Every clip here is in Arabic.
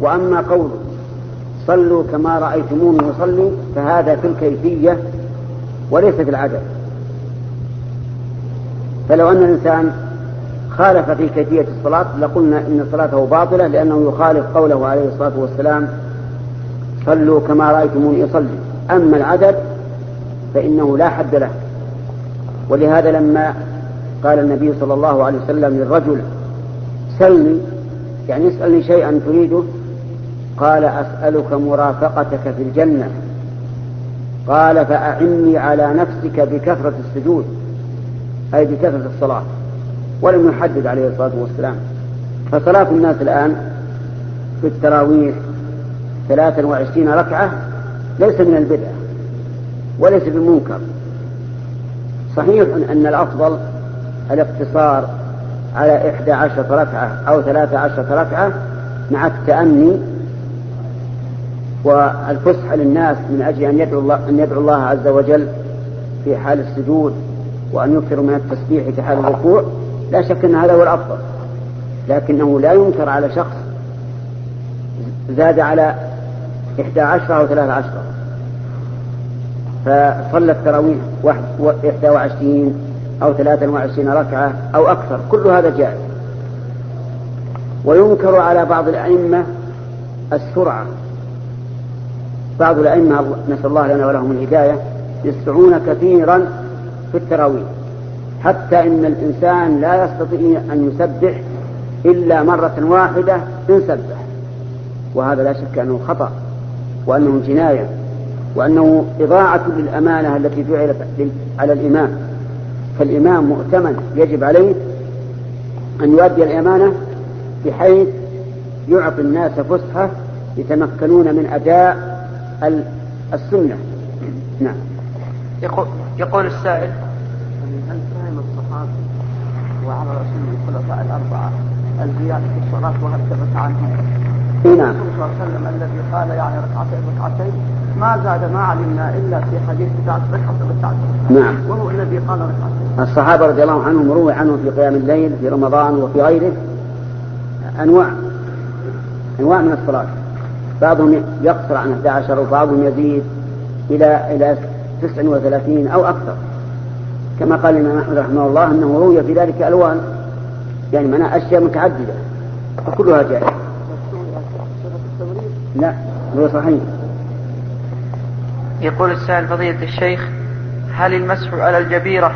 وأما قوله صلوا كما رأيتموني يصلي فهذا في الكيفية وليس في العدد. فلو أن الإنسان خالف في كيفية الصلاة لقلنا إن صلاته باطلة لأنه يخالف قوله عليه الصلاة والسلام صلوا كما رأيتموني يصلي أما العدد فإنه لا حد له. ولهذا لما قال النبي صلى الله عليه وسلم للرجل سلني يعني اسألني شيئا تريده قال أسألك مرافقتك في الجنة. قال فأعني على نفسك بكثرة السجود أي بكثرة الصلاة ولم يحدد عليه الصلاة والسلام. فصلاة الناس الآن في التراويح ثلاثا وعشرين ركعة ليس من البدعة وليس بالمنكر. صحيح أن الأفضل الاقتصار على إحدى عشرة ركعة أو ثلاثة عشرة ركعة مع التأني والفسح للناس من أجل أن يدعو الله, أن يدعو الله عز وجل في حال السجود وأن يكثروا من التسبيح في حال الركوع لا شك أن هذا هو الأفضل. لكنه لا ينكر على شخص زاد على إحدى عشرة أو ثلاثة عشرة. فصلى التراويح إحدى وعشرين أو ثلاثة وعشرين ركعة أو أكثر كل هذا جائز. وينكر على بعض الأئمة السرعة. بعض الأئمة نسأل الله لنا ولهم الهداية يسرعون كثيرا في التراويح حتى إن الإنسان لا يستطيع أن يسبح إلا مرة واحدة إن سبح. وهذا لا شك أنه خطأ وأنه جناية وأنه إضاعة للأمانة التي جعلت على الإمام. فالإمام مؤتمن يجب عليه أن يؤدي الأمانة بحيث يعطي الناس فسحة يتمكنون من أداء السنة نعم يقول, يقول السائل هل فهم الصحابة وعلى رسول الخلفاء الأربعة الزيادة في الصلاة وهل ثبت عنهم؟ نعم. الرسول صلى الله عليه وسلم الذي قال يعني ركعتين ركعتين ما زاد ما علمنا إلا في حديث بتاعت ركعه ركعتين. نعم. وهو الذي قال ركعتين. الصحابة رضي الله عنهم روي عنهم في قيام الليل في رمضان وفي غيره أنواع أنواع من الصلاة. بعضهم يقصر عن 11 وبعضهم يزيد إلى إلى 39 أو أكثر. كما قال الإمام أحمد رحمه الله أنه روي في ذلك ألوان. يعني منها أشياء متعددة. وكلها جائزة. لا هو صحيح. يقول السائل فضيلة الشيخ هل المسح على الجبيرة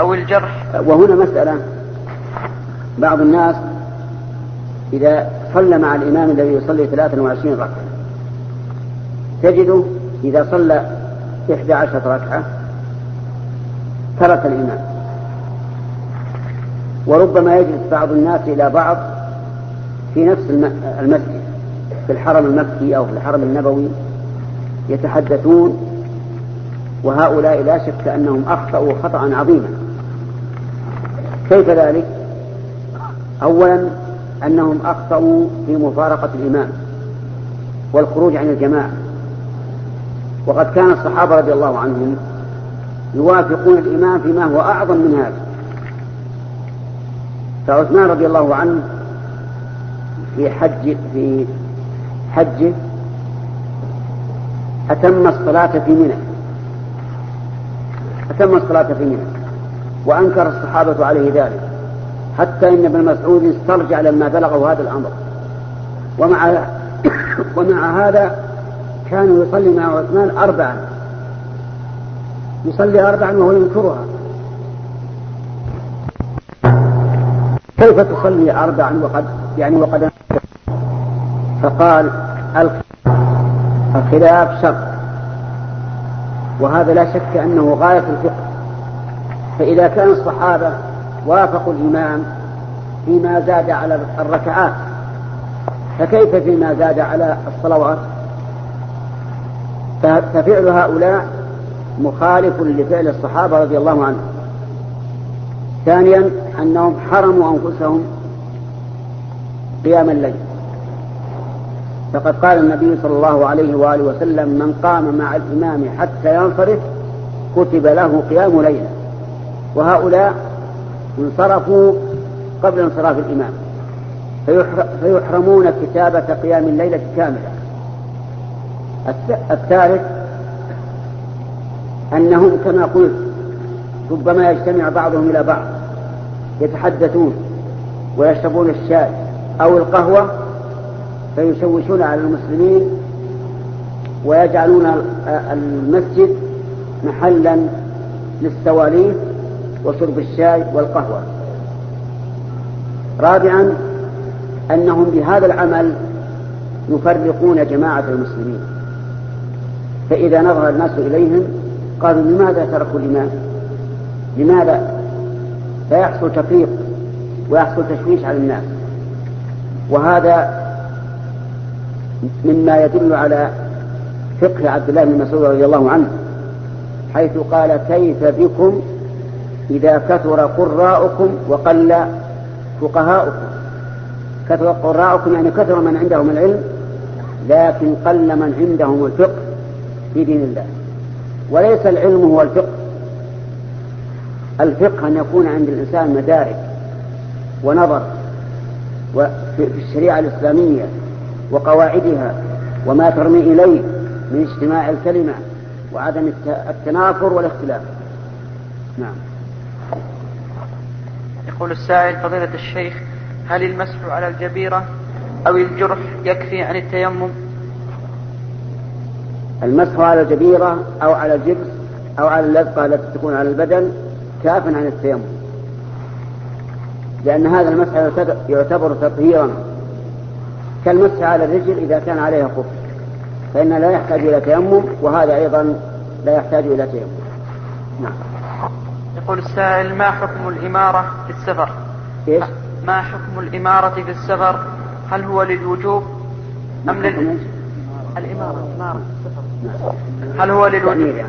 أو الجرح؟ وهنا مسألة. بعض الناس إذا صلى مع الإمام الذي يصلي 23 ركعة. تجده إذا صلى 11 ركعة ترك الإمام. وربما يجلس بعض الناس إلى بعض في نفس المسجد في الحرم المكي أو في الحرم النبوي يتحدثون وهؤلاء لا شك أنهم أخطأوا خطأ عظيما. كيف ذلك؟ أولا أنهم أخطأوا في مفارقة الإمام والخروج عن الجماعة. وقد كان الصحابة رضي الله عنهم يوافقون الإمام فيما هو أعظم من هذا. فعثمان رضي الله عنه في حج في حجه أتم الصلاة في منى. أتم الصلاة في منى. وأنكر الصحابة عليه ذلك. حتى إن ابن مسعود استرجع لما بلغه هذا الأمر. ومع ومع هذا كان يصلي مع عثمان أربعا. يصلي أربعا وهو ينكرها كيف تصلي أربعا وقد يعني وقد فقال الخلاف شر وهذا لا شك أنه غاية الفقه. فإذا كان الصحابة وافقوا الإمام فيما زاد على الركعات. فكيف فيما زاد على الصلوات؟ ففعل هؤلاء مخالف لفعل الصحابة رضي الله عنهم. ثانيا أنهم حرموا أنفسهم قيام الليل. فقد قال النبي صلى الله عليه وآله وسلم من قام مع الإمام حتى ينصرف كتب له قيام ليلة. وهؤلاء انصرفوا قبل انصراف الإمام. فيحرمون كتابة قيام الليلة كاملة. الثالث أنهم كما قلت ربما يجتمع بعضهم إلى بعض يتحدثون ويشربون الشاي أو القهوة فيشوشون على المسلمين ويجعلون المسجد محلا للسواليف وشرب الشاي والقهوة. رابعا أنهم بهذا العمل يفرقون جماعة المسلمين. فإذا نظر الناس إليهم قالوا لماذا تركوا الإمام؟ لماذا؟ فيحصل تفريق ويحصل تشويش على الناس. وهذا مما يدل على فقه عبد الله بن مسعود رضي الله عنه حيث قال كيف بكم إذا كثر قراءكم وقل فقهاؤكم. كثر قراءكم يعني كثر من عندهم العلم لكن قل من عندهم الفقه في دين الله. وليس العلم هو الفقه. الفقه أن يكون عند الإنسان مدارك ونظر في الشريعة الإسلامية وقواعدها وما ترمي إليه من اجتماع الكلمة وعدم التنافر والاختلاف. نعم. يقول السائل فضيلة الشيخ هل المسح على الجبيرة أو الجرح يكفي عن التيمم؟ المسح على الجبيرة أو على الجبس أو على اللذقة التي تكون على البدن كاف عن التيمم. لأن هذا المسح يعتبر تطهيرا. كالمسح على الرجل إذا كان عليها خف فإن لا يحتاج إلى تيمم وهذا أيضا لا يحتاج إلى تيمم. نعم. يقول السائل ما حكم الإمارة في السفر؟ إيش؟ ما حكم الإمارة في السفر؟ هل هو للوجوب أم لل الإمارة الإمارة هل هو للوجوب؟ يعني.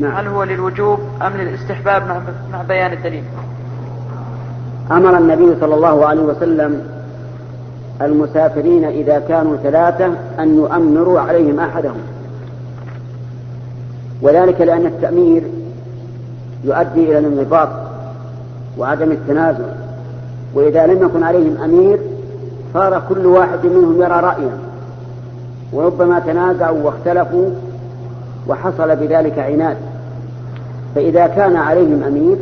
نعم. هل هو للوجوب أم للاستحباب مع بيان الدليل؟ أمر النبي صلى الله عليه وسلم المسافرين إذا كانوا ثلاثة أن يؤمروا عليهم أحدهم. وذلك لأن التأمير يؤدي إلى الانضباط وعدم التنازل وإذا لم يكن عليهم أمير صار كل واحد منهم يرى رأيا. وربما تنازعوا واختلفوا وحصل بذلك عناد. فإذا كان عليهم أمير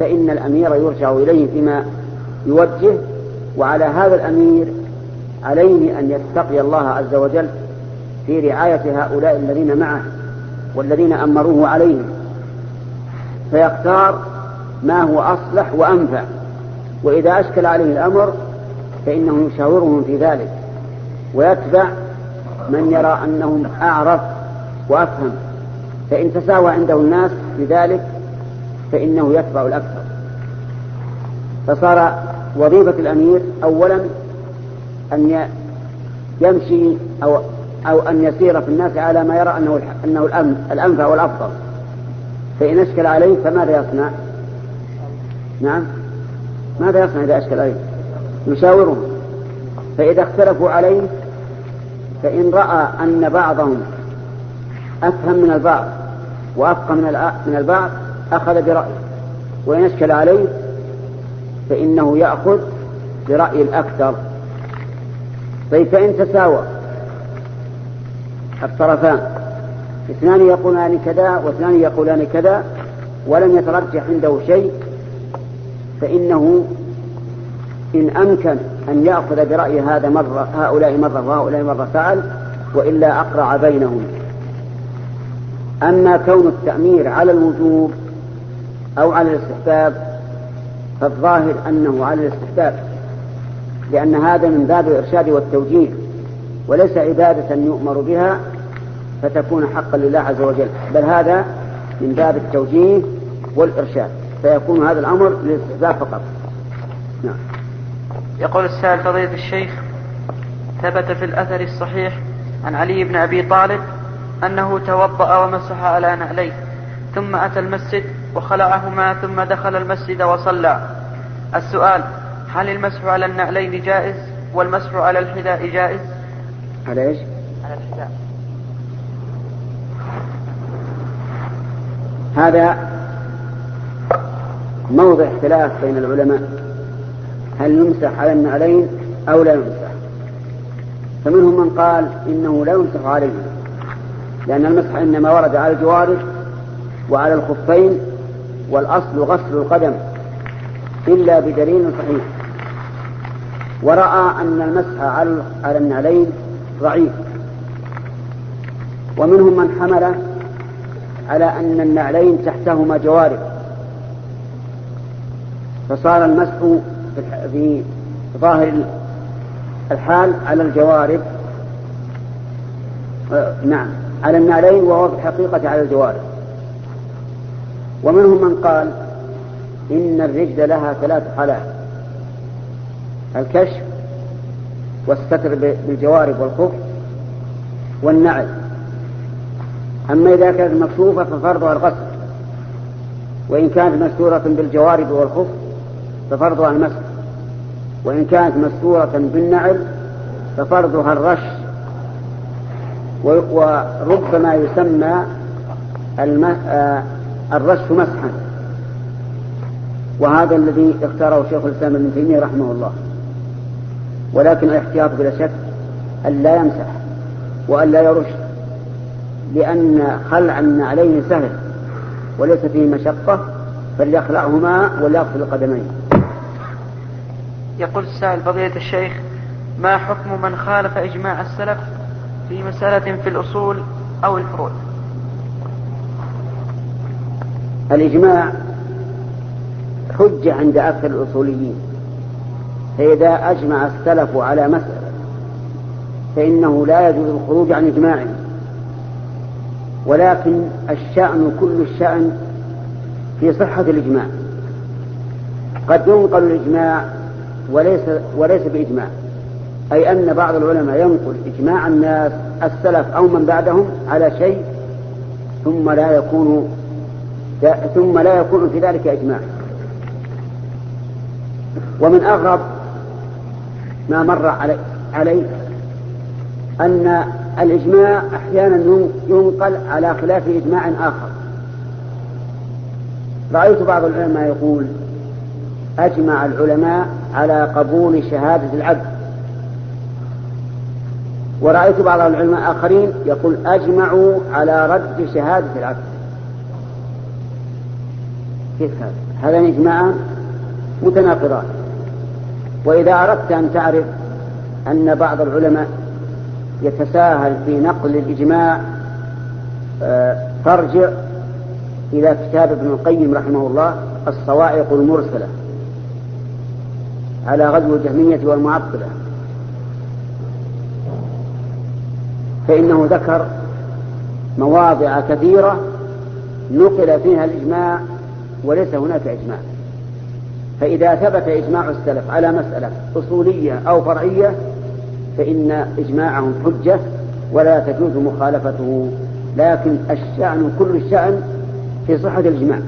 فإن الأمير يرجع إليه فيما يوجه وعلى هذا الأمير عليه أن يتقي الله عز وجل في رعاية هؤلاء الذين معه والذين أمروه عليهم. فيختار ما هو أصلح وأنفع. وإذا أشكل عليه الأمر فإنه يشاورهم في ذلك ويتبع من يرى أنهم أعرف وأفهم. فإن تساوى عنده الناس في ذلك فإنه يتبع الأكثر. فصار وظيفة الأمير أولا أن يمشي أو أو أن يسير في الناس على ما يرى أنه أنه الأنفع والأفضل. فإن أشكل عليه فماذا يصنع؟ نعم. ماذا يصنع إذا أشكل عليه؟ يشاورهم. فإذا اختلفوا عليه فإن رأى أن بعضهم أفهم من البعض وأفقه من البعض أخذ برأيه. وإن أشكل عليه فإنه يأخذ برأي الأكثر. طيب فإن تساوى الطرفان. اثنان يقولان كذا واثنان يقولان كذا ولم يترجح عنده شيء فإنه إن أمكن أن يأخذ برأي هذا مرة هؤلاء مرة وهؤلاء مرة فعل وإلا أقرع بينهم. أما كون التأمير على الوجوب أو على الاستحباب فالظاهر أنه على الاستحباب لأن هذا من باب الإرشاد والتوجيه وليس عبادة يؤمر بها فتكون حقا لله عز وجل. بل هذا من باب التوجيه والإرشاد. فيكون هذا الأمر للاستحباب فقط. نعم. يقول السائل فضيلة الشيخ ثبت في الأثر الصحيح عن علي بن أبي طالب أنه توضأ ومسح على نعليه ثم أتى المسجد وخلعهما ثم دخل المسجد وصلى. السؤال هل المسح على النعلين جائز والمسح على الحذاء جائز؟ على إيش؟ على الحذاء. هذا موضع اختلاف بين العلماء. هل يمسح على النعلين أو لا يمسح؟ فمنهم من قال إنه لا يمسح عليه لأن المسح إنما ورد على الجوارح وعلى الخفين والأصل غسل القدم إلا بدليل صحيح. ورأى أن المسح على النعلين ضعيف. ومنهم من حمل على أن النعلين تحتهما جوارب. فصار المسح في ظاهر الحال على الجوارب. آه، نعم على النعلين وهو في الحقيقة على الجوارب. ومنهم من قال إن الرجل لها ثلاث حالات. الكشف والستر بالجوارب والخف والنعل. أما إذا كانت مكشوفة ففرضها الغسل وإن كانت مستورة بالجوارب والخف ففرضها المسح وإن كانت مستورة بالنعل ففرضها الرش وربما يسمى آه، الرش مسحا. وهذا الذي اختاره شيخ الإسلام ابن تيمية رحمه الله. ولكن الاحتياط بلا شك أن لا يمسح وأن لا يرش. لأن خلع النعلين سهل وليس فيه مشقة فليخلعهما وليغسل القدمين. يقول السائل فضيلة الشيخ ما حكم من خالف إجماع السلف في مسألة في الأصول أو الفروع؟ الإجماع حجة عند أكثر الأصوليين فإذا أجمع السلف على مسألة فإنه لا يجوز الخروج عن إجماعهم ولكن الشأن كل الشأن في صحة الإجماع. قد ينقل الإجماع وليس وليس بإجماع أي أن بعض العلماء ينقل إجماع الناس السلف أو من بعدهم على شيء ثم لا يكون ثم لا يكون في ذلك إجماع. ومن أغرب ما مر علي, علي أن الإجماع أحيانا ينقل على خلاف إجماع آخر. رأيت بعض العلماء يقول أجمع العلماء على قبول شهادة العبد. ورأيت بعض العلماء آخرين يقول أجمعوا على رد شهادة العبد. كيف هذا؟ هذان إجماعان متناقضان. وإذا أردت أن تعرف أن بعض العلماء يتساهل في نقل الإجماع فارجع آه، إلى كتاب ابن القيم رحمه الله الصواعق المرسلة على غزو الجهمية والمعطلة. فإنه ذكر مواضع كثيرة نقل فيها الإجماع وليس هناك إجماع. فإذا ثبت إجماع السلف على مسألة أصولية أو فرعية فإن إجماعهم حجة ولا تجوز مخالفته. لكن الشأن كل الشأن في صحة الإجماع.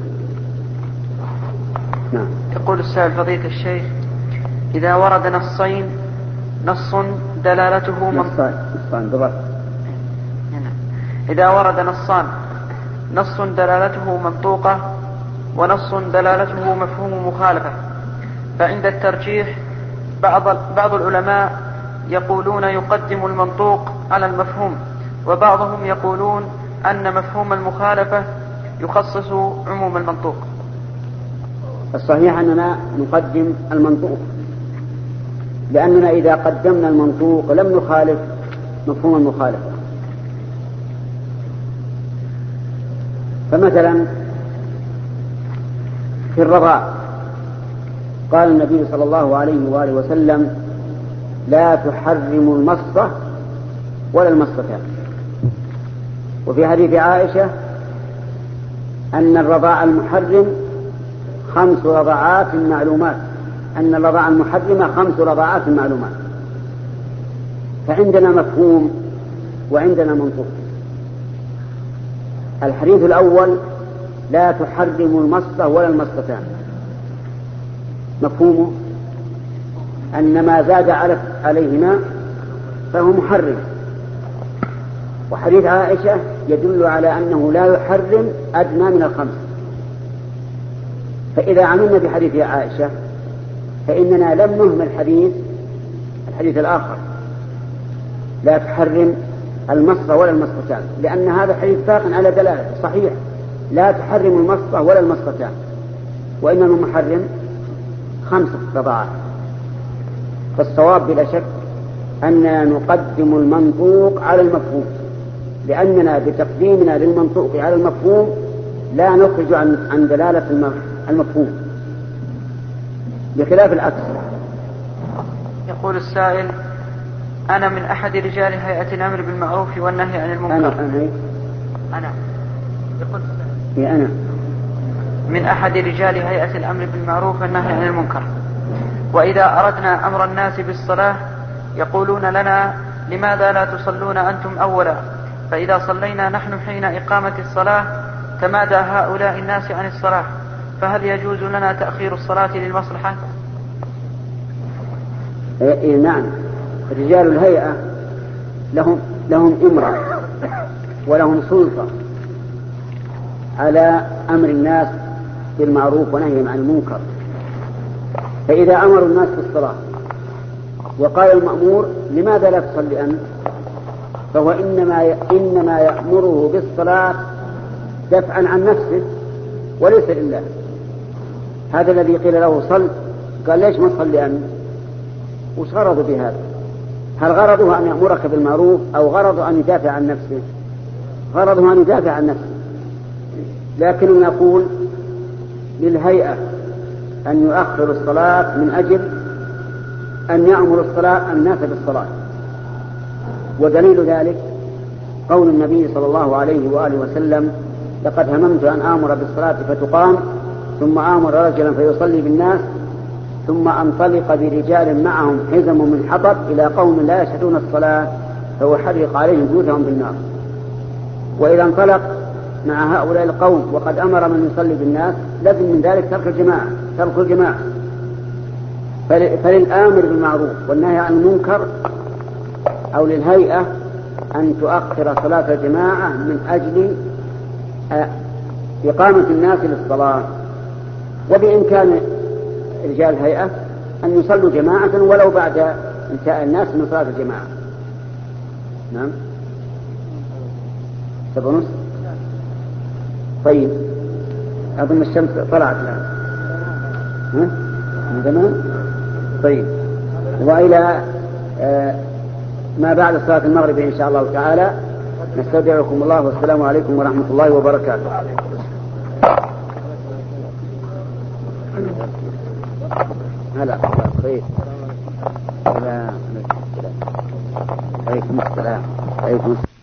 نعم. يقول السائل فضيلة الشيخ إذا ورد نصين نص دلالته نصان نصان بالضبط. نعم. إذا ورد نصان نص دلالته منطوقة ونص دلالته مفهوم مخالفة. فعند الترجيح بعض بعض العلماء يقولون يقدم المنطوق على المفهوم وبعضهم يقولون أن مفهوم المخالفة يخصص عموم المنطوق. الصحيح أننا نقدم المنطوق لأننا إذا قدمنا المنطوق لم نخالف مفهوم المخالفة. فمثلا في الرضاع قال النبي صلى الله عليه وآله وسلم لا تحرم المصة ولا المصتان وفي حديث عائشة أن الرضاع المحرم خمس رضعات معلومات. أن الرضاعة المحرمة خمس رضعات معلومات. فعندنا مفهوم وعندنا منطوق. الحديث الأول لا تحرم المصة ولا المصتان مفهومه؟ أن ما زاد عليهما فهو محرم. وحديث عائشة يدل على أنه لا يحرم أدنى من الخمس. فإذا عملنا بحديث عائشة فإننا لم نهمل حديث الحديث الآخر. لا تحرم المصة ولا المصفتان لأن هذا الحديث باق على دلالة صحيح. لا تحرم المصة ولا المصفتان وإنما المحرم خمسة رضاعات فالصواب بلا شك أننا نقدم المنطوق على المفهوم. لأننا بتقديمنا للمنطوق على المفهوم لا نخرج عن عن دلالة المفهوم. بخلاف العكس. يقول السائل أنا من أحد رجال هيئة الأمر بالمعروف والنهي عن المنكر. أنا أنا. أنا. يقول هي أنا. من أحد رجال هيئة الأمر بالمعروف والنهي عن المنكر. وإذا أردنا أمر الناس بالصلاة يقولون لنا لماذا لا تصلون أنتم أولا؟ فإذا صلينا نحن حين إقامة الصلاة تمادى هؤلاء الناس عن الصلاة فهل يجوز لنا تأخير الصلاة للمصلحة؟ إيه إيه نعم. رجال الهيئة لهم لهم إمرة ولهم سلطة على أمر الناس بالمعروف ونهيهم عن المنكر. فإذا أمروا الناس بالصلاة وقال المأمور لماذا لا تصلي أنت؟ فهو إنما إنما يأمره بالصلاة دفعا عن نفسه وليس لله هذا الذي قيل له صل قال ليش ما تصلي أنت؟ وش غرضه بهذا؟ هل غرضه أن يأمرك بالمعروف أو غرضه أن يدافع عن نفسه؟ غرضه أن يدافع عن نفسه لكن نقول للهيئة أن يؤخر الصلاة من أجل أن يأمر الصلاة الناس بالصلاة. ودليل ذلك قول النبي صلى الله عليه وآله وسلم لقد هممت أن آمر بالصلاة فتقام ثم آمر رجلا فيصلي بالناس ثم أنطلق برجال معهم حزم من حطب إلى قوم لا يشهدون الصلاة فأحرق عليهم بيوتهم بالنار. وإذا انطلق مع هؤلاء القوم وقد أمر من يصلي بالناس لازم من ذلك ترك الجماعة. ترك الجماعة فللآمر بالمعروف والنهي عن المنكر أو للهيئة أن تؤخر صلاة الجماعة من أجل إقامة الناس للصلاة. وبإمكان رجال الهيئة أن يصلوا جماعة ولو بعد انتهاء الناس من صلاة الجماعة. نعم. سبع ونص طيب. أظن الشمس طلعت الآن. ها؟ زمان؟ طيب. وإلى آه ما بعد صلاة المغرب إن شاء الله تعالى نستودعكم الله والسلام عليكم ورحمة الله وبركاته. هلا. عليكم السلام عليكم. السلام. عليكم السلام.